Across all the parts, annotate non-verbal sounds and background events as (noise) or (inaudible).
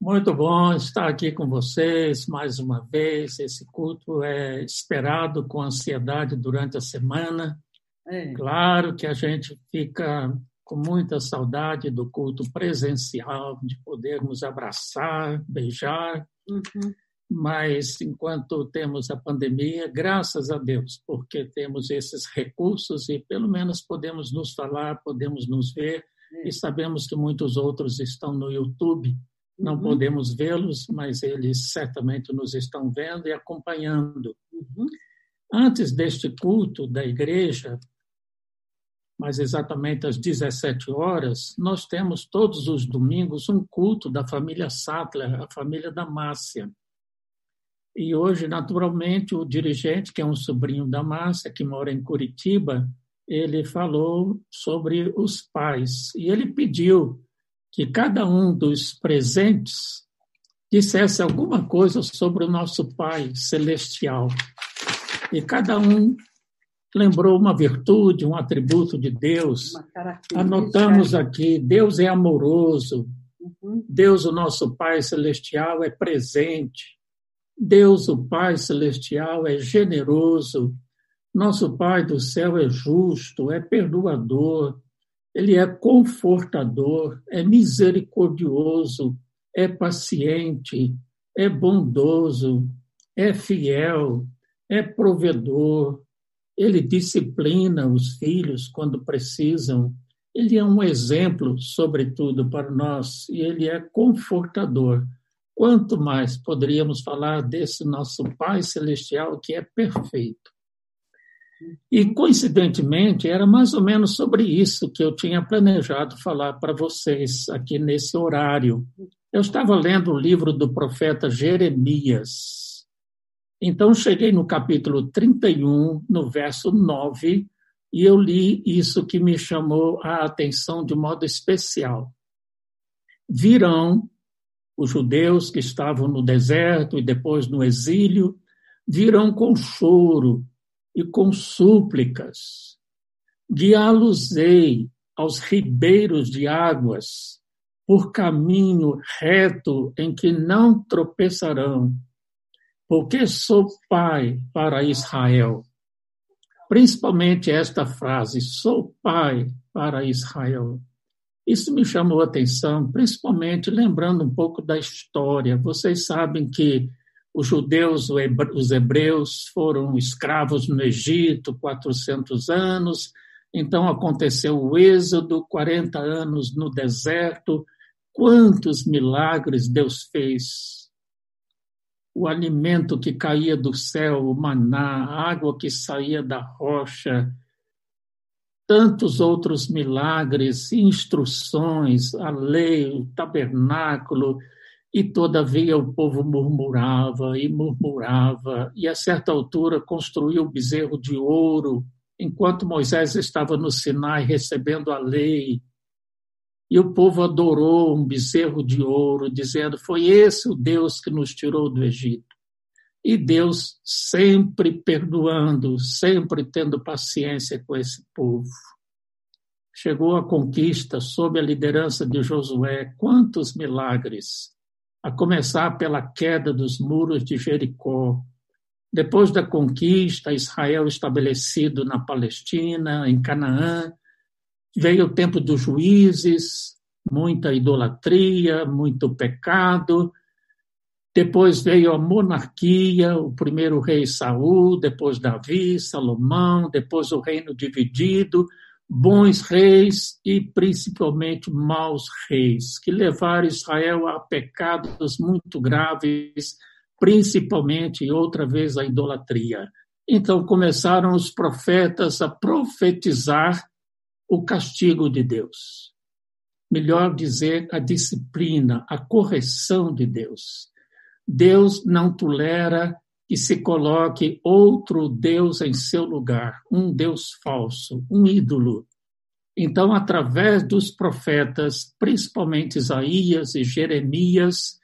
Muito bom estar aqui com vocês mais uma vez. Esse culto é esperado com ansiedade durante a semana. É. Claro que a gente fica com muita saudade do culto presencial, de podermos abraçar, beijar. Uhum. Mas enquanto temos a pandemia, graças a Deus, porque temos esses recursos e pelo menos podemos nos falar, podemos nos ver é. e sabemos que muitos outros estão no YouTube não uhum. podemos vê-los, mas eles certamente nos estão vendo e acompanhando. Uhum. Antes deste culto da igreja, mas exatamente às 17 horas, nós temos todos os domingos um culto da família Sattler, a família da Márcia. E hoje, naturalmente, o dirigente, que é um sobrinho da Márcia, que mora em Curitiba, ele falou sobre os pais. E ele pediu que cada um dos presentes dissesse alguma coisa sobre o nosso Pai Celestial. E cada um lembrou uma virtude, um atributo de Deus. Anotamos aqui: Deus é amoroso, uhum. Deus, o nosso Pai Celestial, é presente, Deus, o Pai Celestial, é generoso, nosso Pai do céu é justo, é perdoador, ele é confortador, é misericordioso, é paciente, é bondoso, é fiel, é provedor. Ele disciplina os filhos quando precisam. Ele é um exemplo, sobretudo, para nós, e ele é confortador. Quanto mais poderíamos falar desse nosso Pai Celestial que é perfeito? E, coincidentemente, era mais ou menos sobre isso que eu tinha planejado falar para vocês aqui nesse horário. Eu estava lendo o livro do profeta Jeremias. Então, cheguei no capítulo 31, no verso 9, e eu li isso que me chamou a atenção de modo especial. Virão os judeus que estavam no deserto e depois no exílio, virão com choro e com súplicas. Guiá-los-ei aos ribeiros de águas, por caminho reto em que não tropeçarão, porque sou pai para Israel. Principalmente esta frase, sou pai para Israel. Isso me chamou a atenção, principalmente lembrando um pouco da história. Vocês sabem que os judeus, os hebreus, foram escravos no Egito 400 anos, então aconteceu o êxodo, 40 anos no deserto. Quantos milagres Deus fez! O alimento que caía do céu, o maná, a água que saía da rocha, tantos outros milagres, instruções, a lei, o tabernáculo, e todavia o povo murmurava e murmurava, e a certa altura construiu o bezerro de ouro, enquanto Moisés estava no Sinai recebendo a lei. E o povo adorou um bezerro de ouro, dizendo: Foi esse o Deus que nos tirou do Egito. E Deus sempre perdoando, sempre tendo paciência com esse povo. Chegou a conquista sob a liderança de Josué. Quantos milagres! A começar pela queda dos muros de Jericó. Depois da conquista, Israel estabelecido na Palestina, em Canaã, veio o tempo dos juízes, muita idolatria, muito pecado. Depois veio a monarquia, o primeiro rei Saul, depois Davi, Salomão, depois o reino dividido, bons reis e principalmente maus reis, que levaram Israel a pecados muito graves, principalmente outra vez a idolatria. Então começaram os profetas a profetizar o castigo de Deus. Melhor dizer, a disciplina, a correção de Deus. Deus não tolera que se coloque outro Deus em seu lugar, um Deus falso, um ídolo. Então, através dos profetas, principalmente Isaías e Jeremias,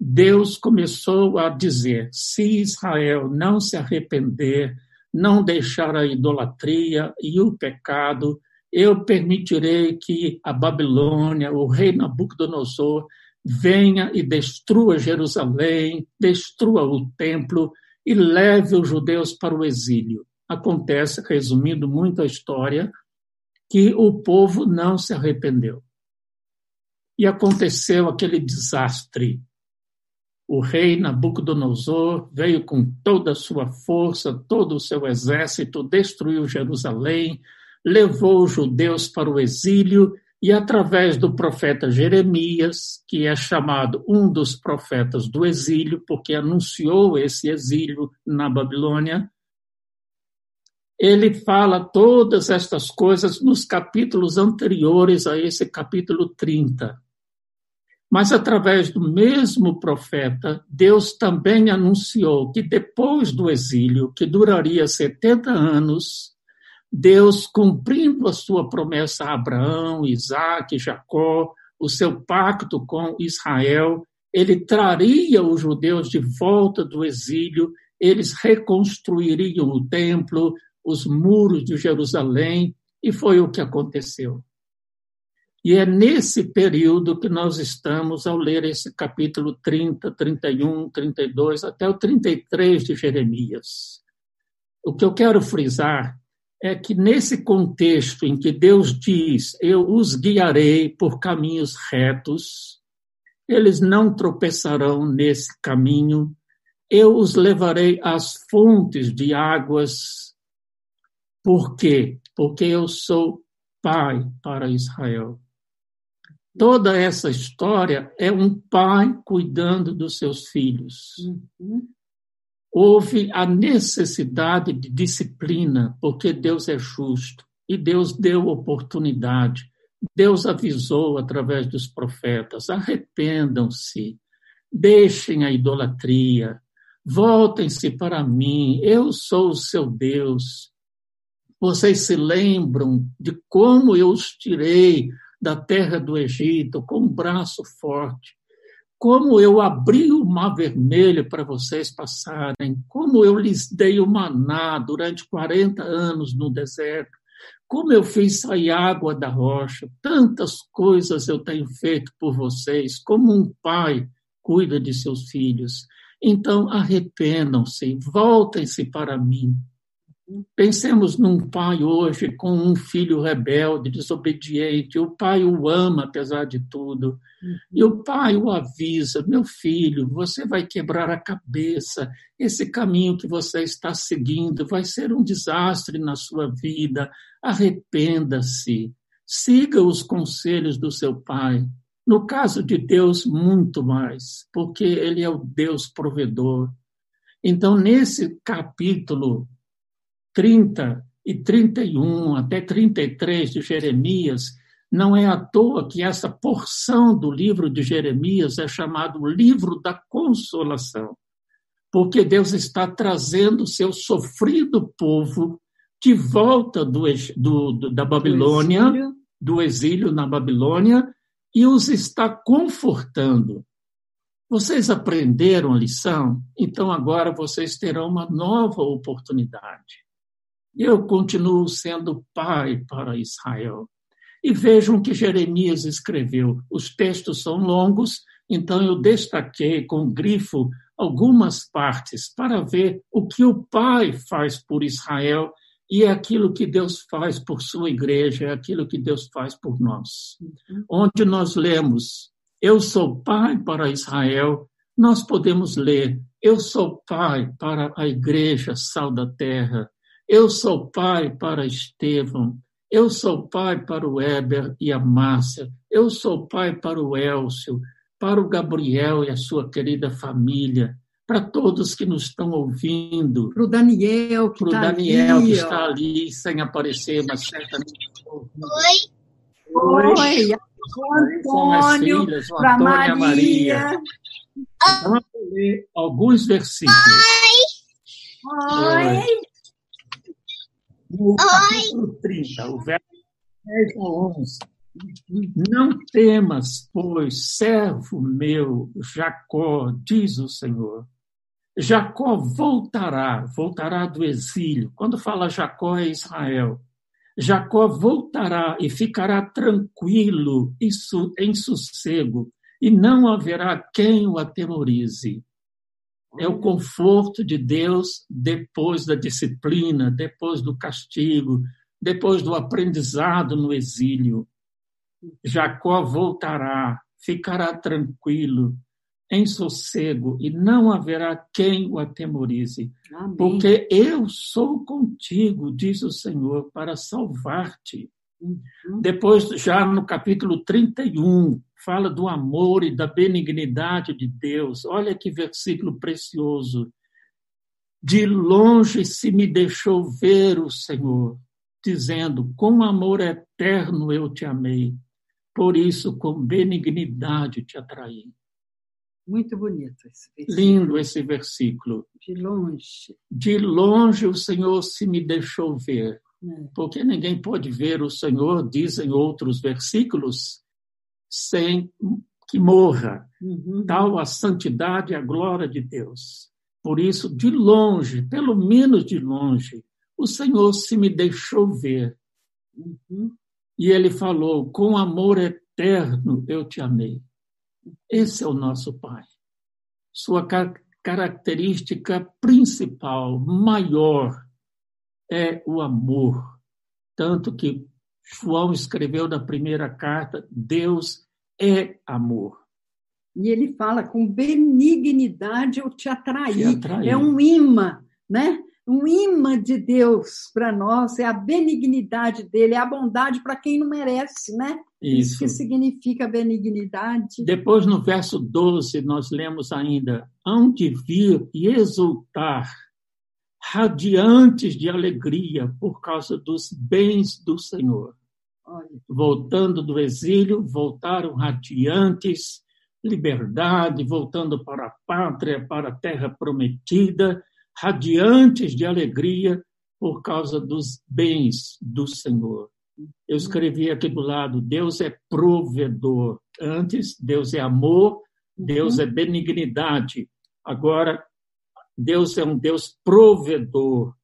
Deus começou a dizer: se Israel não se arrepender, não deixar a idolatria e o pecado, eu permitirei que a Babilônia, o rei Nabucodonosor, venha e destrua Jerusalém, destrua o templo e leve os judeus para o exílio. Acontece, resumindo muito a história, que o povo não se arrependeu. E aconteceu aquele desastre. O rei Nabucodonosor veio com toda a sua força, todo o seu exército, destruiu Jerusalém, levou os judeus para o exílio e através do profeta Jeremias, que é chamado um dos profetas do exílio, porque anunciou esse exílio na Babilônia, ele fala todas estas coisas nos capítulos anteriores a esse capítulo 30. Mas através do mesmo profeta, Deus também anunciou que depois do exílio, que duraria 70 anos, Deus cumprindo a sua promessa a Abraão, Isaac, Jacó, o seu pacto com Israel, ele traria os judeus de volta do exílio, eles reconstruiriam o templo, os muros de Jerusalém, e foi o que aconteceu. E é nesse período que nós estamos ao ler esse capítulo 30, 31, 32, até o 33 de Jeremias. O que eu quero frisar é que nesse contexto em que Deus diz: Eu os guiarei por caminhos retos, eles não tropeçarão nesse caminho, eu os levarei às fontes de águas. Por quê? Porque eu sou pai para Israel. Toda essa história é um pai cuidando dos seus filhos. Uhum houve a necessidade de disciplina, porque Deus é justo e Deus deu oportunidade. Deus avisou através dos profetas: arrependam-se, deixem a idolatria, voltem-se para mim, eu sou o seu Deus. Vocês se lembram de como eu os tirei da terra do Egito com um braço forte como eu abri o mar vermelho para vocês passarem, como eu lhes dei o maná durante 40 anos no deserto, como eu fiz sair água da rocha, tantas coisas eu tenho feito por vocês, como um pai cuida de seus filhos. Então arrependam-se, voltem-se para mim. Pensemos num pai hoje com um filho rebelde, desobediente. O pai o ama apesar de tudo. Uhum. E o pai o avisa: meu filho, você vai quebrar a cabeça. Esse caminho que você está seguindo vai ser um desastre na sua vida. Arrependa-se. Siga os conselhos do seu pai. No caso de Deus, muito mais, porque ele é o Deus provedor. Então, nesse capítulo 30 e 31 até 33 de Jeremias, não é à toa que essa porção do livro de Jeremias é chamado livro da consolação, porque Deus está trazendo seu sofrido povo de volta do, do, do da Babilônia, do exílio. do exílio na Babilônia, e os está confortando. Vocês aprenderam a lição? Então agora vocês terão uma nova oportunidade. Eu continuo sendo pai para Israel. E vejam que Jeremias escreveu. Os textos são longos, então eu destaquei com grifo algumas partes para ver o que o Pai faz por Israel e é aquilo que Deus faz por sua igreja, é aquilo que Deus faz por nós. Uhum. Onde nós lemos, eu sou pai para Israel, nós podemos ler, eu sou pai para a igreja sal da terra, eu sou pai para Estevão, eu sou pai para o Weber e a Márcia, eu sou pai para o Elcio, para o Gabriel e a sua querida família, para todos que nos estão ouvindo. Para o Daniel, que, tá Daniel ali, que está ali, sem aparecer, mas certamente. Oi. Oi. Antônio, para Maria. Maria. Vamos ler alguns versículos. Oi. Oi. No capítulo 30, o verso 10 a 11. Não temas, pois, servo meu, Jacó, diz o Senhor. Jacó voltará, voltará do exílio. Quando fala Jacó, é Israel. Jacó voltará e ficará tranquilo em sossego, e não haverá quem o atemorize. É o conforto de Deus depois da disciplina, depois do castigo, depois do aprendizado no exílio. Jacó voltará, ficará tranquilo, em sossego, e não haverá quem o atemorize. Amém. Porque eu sou contigo, diz o Senhor, para salvar-te. Uhum. Depois, já no capítulo 31, fala do amor e da benignidade de Deus. Olha que versículo precioso. De longe se me deixou ver o Senhor, dizendo: Com amor eterno eu te amei, por isso com benignidade te atraí. Muito bonito esse versículo. Lindo esse versículo. De longe. De longe o Senhor se me deixou ver. É. Porque ninguém pode ver o Senhor, dizem outros versículos, sem que morra. Uhum. Tal a santidade e a glória de Deus. Por isso, de longe, pelo menos de longe, o Senhor se me deixou ver. Uhum. E ele falou: com amor eterno eu te amei. Esse é o nosso Pai. Sua característica principal, maior, é o amor. Tanto que João escreveu na primeira carta: Deus é amor. E ele fala com benignidade eu te atraí. Te atraí. É um imã, né? um imã de Deus para nós, é a benignidade dele, é a bondade para quem não merece, né? Isso. Isso que significa benignidade. Depois, no verso 12, nós lemos ainda: hão de vir e exultar, radiantes de alegria por causa dos bens do Senhor. Voltando do exílio, voltaram radiantes, liberdade, voltando para a pátria, para a terra prometida radiantes de alegria por causa dos bens do Senhor. Eu escrevi aqui do lado: Deus é provedor. Antes, Deus é amor, Deus é benignidade. Agora, Deus é um Deus provedor.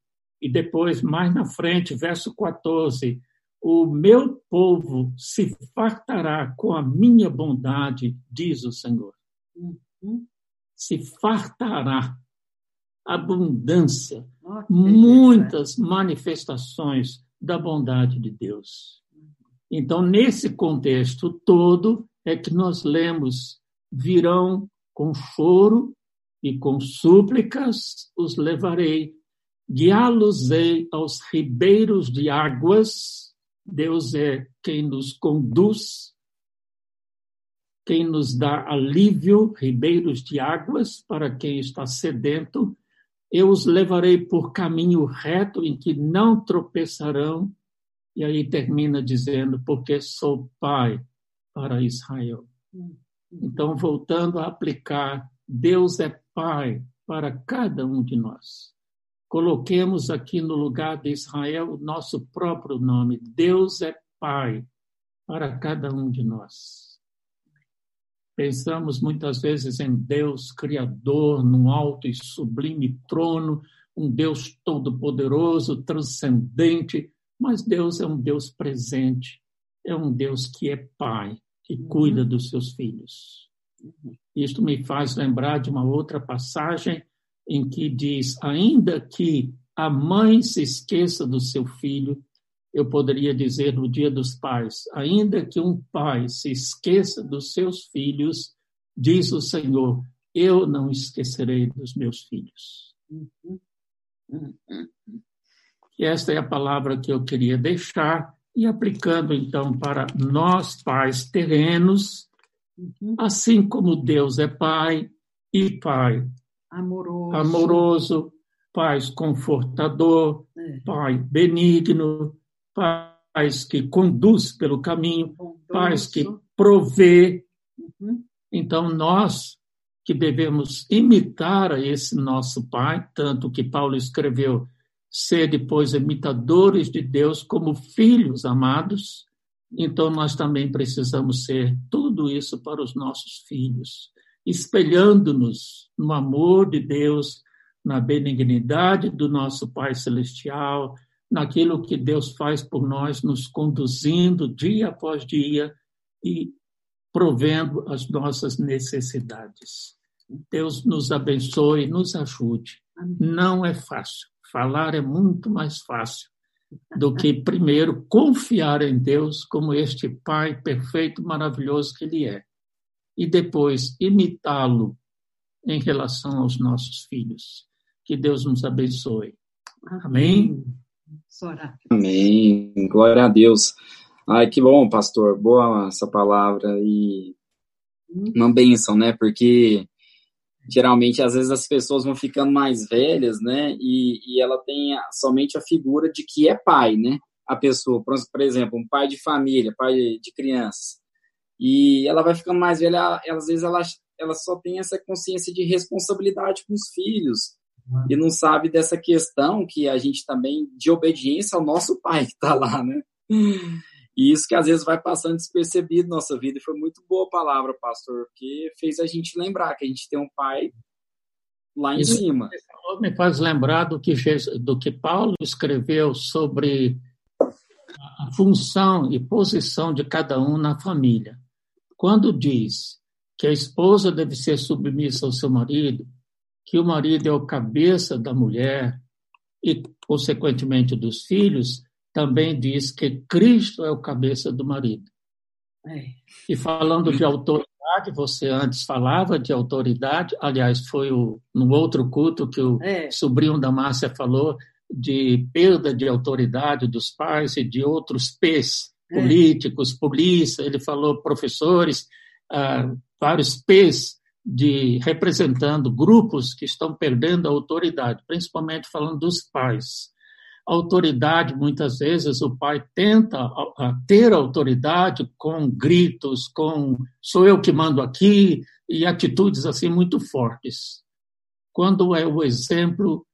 E depois, mais na frente, verso 14: O meu povo se fartará com a minha bondade, diz o Senhor. Uhum. Se fartará abundância, muitas manifestações da bondade de Deus. Então, nesse contexto todo, é que nós lemos: virão com choro e com súplicas os levarei, guiá-los-ei aos ribeiros de águas. Deus é quem nos conduz, quem nos dá alívio, ribeiros de águas para quem está sedento eu os levarei por caminho reto em que não tropeçarão. E aí termina dizendo, porque sou pai para Israel. Então, voltando a aplicar, Deus é pai para cada um de nós. Coloquemos aqui no lugar de Israel o nosso próprio nome. Deus é pai para cada um de nós. Pensamos muitas vezes em Deus Criador, num alto e sublime trono, um Deus todo-poderoso, transcendente, mas Deus é um Deus presente, é um Deus que é Pai, que uhum. cuida dos seus filhos. Isto me faz lembrar de uma outra passagem em que diz: ainda que a mãe se esqueça do seu filho, eu poderia dizer no Dia dos Pais: ainda que um pai se esqueça dos seus filhos, diz o Senhor, eu não esquecerei dos meus filhos. E esta é a palavra que eu queria deixar, e aplicando então para nós, pais terrenos, assim como Deus é Pai e Pai amoroso, amoroso Pai confortador, é. Pai benigno, paz que conduz pelo caminho, paz que provê. Uhum. Então, nós que devemos imitar a esse nosso Pai, tanto que Paulo escreveu, ser depois imitadores de Deus como filhos amados, então nós também precisamos ser tudo isso para os nossos filhos, espelhando-nos no amor de Deus, na benignidade do nosso Pai Celestial, naquilo que Deus faz por nós, nos conduzindo dia após dia e provendo as nossas necessidades. Deus nos abençoe, nos ajude. Não é fácil. Falar é muito mais fácil do que primeiro confiar em Deus como este Pai perfeito, maravilhoso que Ele é, e depois imitá-lo em relação aos nossos filhos. Que Deus nos abençoe. Amém. Amém. Glória a Deus. Ai, que bom, pastor. Boa essa palavra e uma bênção, né? Porque geralmente às vezes as pessoas vão ficando mais velhas, né? E, e ela tem somente a figura de que é pai, né? A pessoa, por, por exemplo, um pai de família, pai de crianças. E ela vai ficando mais velha, ela, às vezes ela, ela só tem essa consciência de responsabilidade com os filhos uhum. e não sabe dessa questão que a gente também de obediência ao nosso (laughs) pai que está lá, né? E isso que às vezes vai passando despercebido na nossa vida. E foi muito boa a palavra, pastor, que fez a gente lembrar que a gente tem um pai lá em isso cima. Me faz lembrar do que, do que Paulo escreveu sobre a função e posição de cada um na família. Quando diz que a esposa deve ser submissa ao seu marido, que o marido é o cabeça da mulher e, consequentemente, dos filhos, também diz que Cristo é o cabeça do marido. É. E falando de autoridade, você antes falava de autoridade, aliás, foi o, no outro culto que o é. sobrinho da Márcia falou de perda de autoridade dos pais e de outros P's, é. Políticos, polícia, ele falou professores, ah, vários P's de representando grupos que estão perdendo a autoridade, principalmente falando dos pais autoridade, muitas vezes o pai tenta ter autoridade com gritos, com sou eu que mando aqui, e atitudes assim muito fortes. Quando é o exemplo,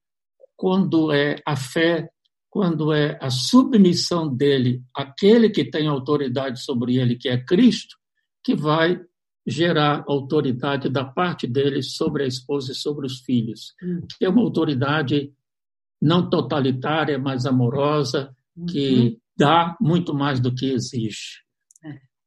quando é a fé, quando é a submissão dele àquele que tem autoridade sobre ele, que é Cristo, que vai gerar autoridade da parte dele sobre a esposa e sobre os filhos, hum. que é uma autoridade não totalitária, mas amorosa, que uhum. dá muito mais do que exige.